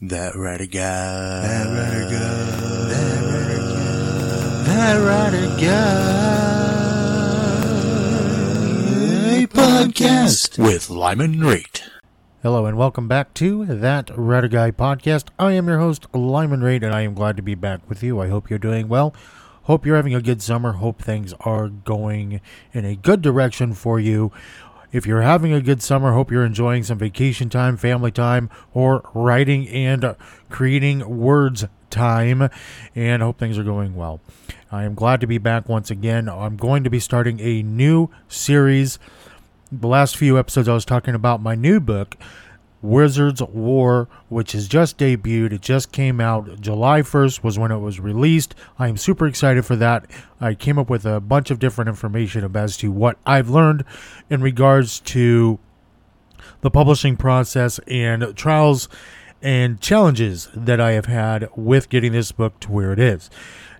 That rudder guy. That rudder guy. That rudder guy. That rudder guy. Podcast with Lyman Rate. Hello and welcome back to That Rudder Guy podcast. I am your host, Lyman Raid, and I am glad to be back with you. I hope you're doing well. Hope you're having a good summer. Hope things are going in a good direction for you. If you're having a good summer, hope you're enjoying some vacation time, family time, or writing and creating words time, and hope things are going well. I am glad to be back once again. I'm going to be starting a new series. The last few episodes, I was talking about my new book, Wizards War, which has just debuted. It just came out. July 1st was when it was released. I am super excited for that. I came up with a bunch of different information as to what I've learned in regards to the publishing process and trials and challenges that I have had with getting this book to where it is.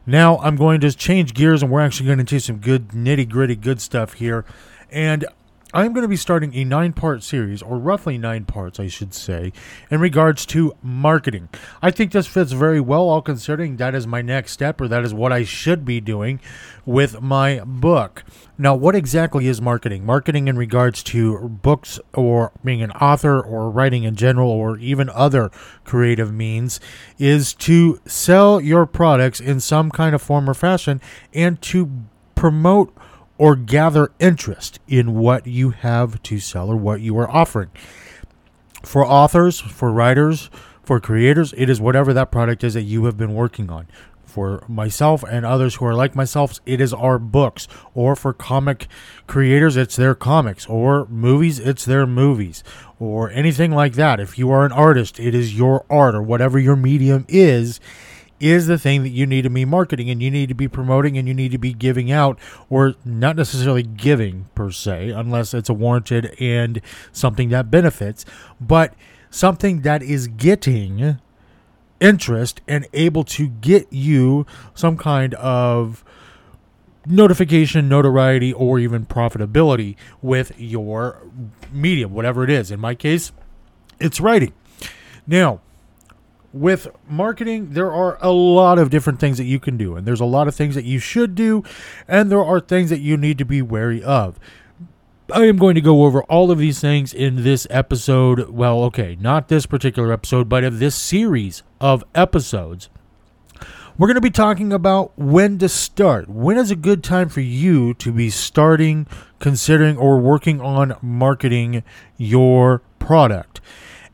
Now I'm going to change gears and we're actually going to do some good nitty gritty good stuff here. And I'm going to be starting a nine part series, or roughly nine parts, I should say, in regards to marketing. I think this fits very well, all considering that is my next step, or that is what I should be doing with my book. Now, what exactly is marketing? Marketing in regards to books, or being an author, or writing in general, or even other creative means, is to sell your products in some kind of form or fashion and to promote or gather interest in what you have to sell or what you are offering. For authors, for writers, for creators, it is whatever that product is that you have been working on. For myself and others who are like myself, it is our books. Or for comic creators, it's their comics. Or movies, it's their movies. Or anything like that. If you are an artist, it is your art or whatever your medium is is the thing that you need to be marketing and you need to be promoting and you need to be giving out or not necessarily giving per se unless it's a warranted and something that benefits but something that is getting interest and able to get you some kind of notification, notoriety, or even profitability with your medium, whatever it is. In my case, it's writing. Now, with marketing, there are a lot of different things that you can do, and there's a lot of things that you should do, and there are things that you need to be wary of. I am going to go over all of these things in this episode. Well, okay, not this particular episode, but of this series of episodes. We're going to be talking about when to start. When is a good time for you to be starting, considering, or working on marketing your product?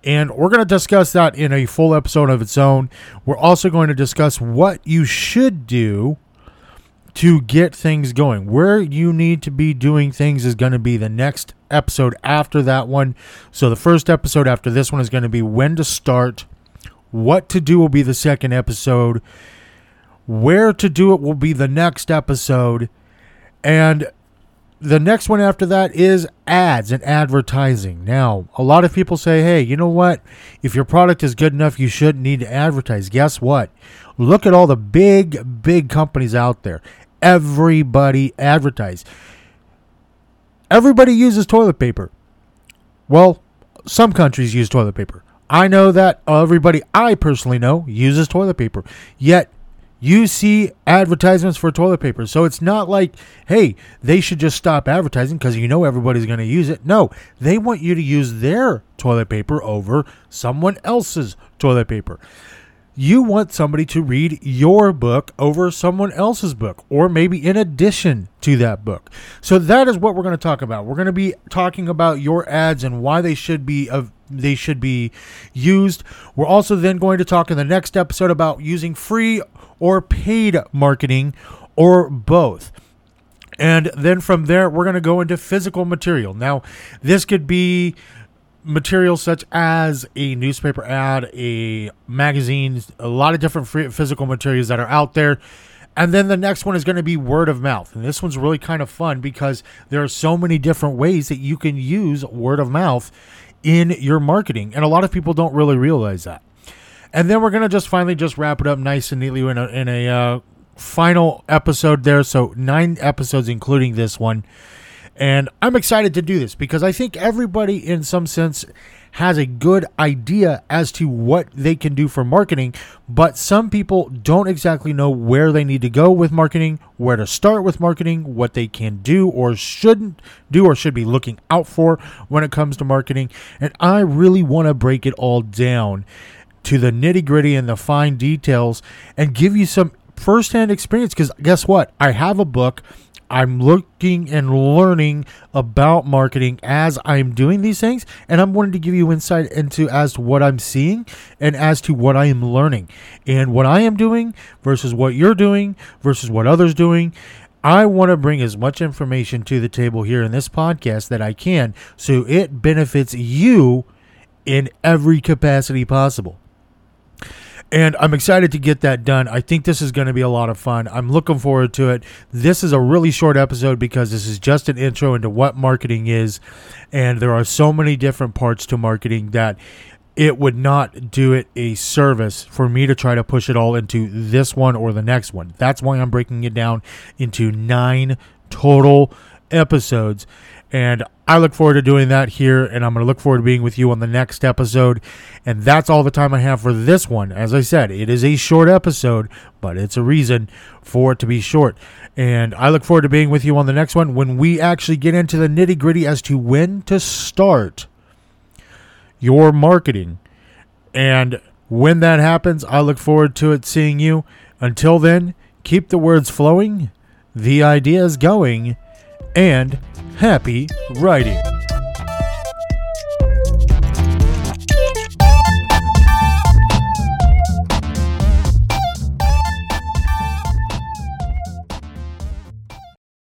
And we're going to discuss that in a full episode of its own. We're also going to discuss what you should do to get things going. Where you need to be doing things is going to be the next episode after that one. So the first episode after this one is going to be when to start. What to do will be the second episode. Where to do it will be the next episode. And the next one after that is ads and advertising. Now, a lot of people say, hey, you know what? If your product is good enough, you shouldn't need to advertise. Guess what? Look at all the big, big companies out there. Everybody advertise. Everybody uses toilet paper. Well, some countries use toilet paper. I know that everybody I personally know uses toilet paper. Yet you see advertisements for toilet paper. So it's not like, hey, they should just stop advertising because you know everybody's going to use it. No, they want you to use their toilet paper over someone else's toilet paper. You want somebody to read your book over someone else's book, or maybe in addition to that book. So that is what we're going to talk about. We're going to be talking about your ads and why they should be of they should be used. We're also then going to talk in the next episode about using free or paid marketing or both. And then from there, we're going to go into physical material. Now, this could be material such as a newspaper ad, a magazine, a lot of different free physical materials that are out there. And then the next one is going to be word of mouth. And this one's really kind of fun because there are so many different ways that you can use word of mouth in your marketing. And a lot of people don't really realize that. And then we're going to just finally just wrap it up nice and neatly in a, in a uh, final episode there. So nine episodes, including this one. And I'm excited to do this because I think everybody, in some sense, has a good idea as to what they can do for marketing, but some people don't exactly know where they need to go with marketing, where to start with marketing, what they can do or shouldn't do or should be looking out for when it comes to marketing. And I really want to break it all down to the nitty gritty and the fine details and give you some firsthand experience because guess what? I have a book. I'm looking and learning about marketing as I'm doing these things, and I'm wanting to give you insight into as to what I'm seeing and as to what I am learning and what I am doing versus what you're doing versus what others doing. I want to bring as much information to the table here in this podcast that I can so it benefits you in every capacity possible. And I'm excited to get that done. I think this is going to be a lot of fun. I'm looking forward to it. This is a really short episode because this is just an intro into what marketing is. And there are so many different parts to marketing that it would not do it a service for me to try to push it all into this one or the next one. That's why I'm breaking it down into nine total episodes. And I look forward to doing that here, and I'm going to look forward to being with you on the next episode. And that's all the time I have for this one. As I said, it is a short episode, but it's a reason for it to be short. And I look forward to being with you on the next one when we actually get into the nitty gritty as to when to start your marketing. And when that happens, I look forward to it seeing you. Until then, keep the words flowing, the ideas going, and happy writing.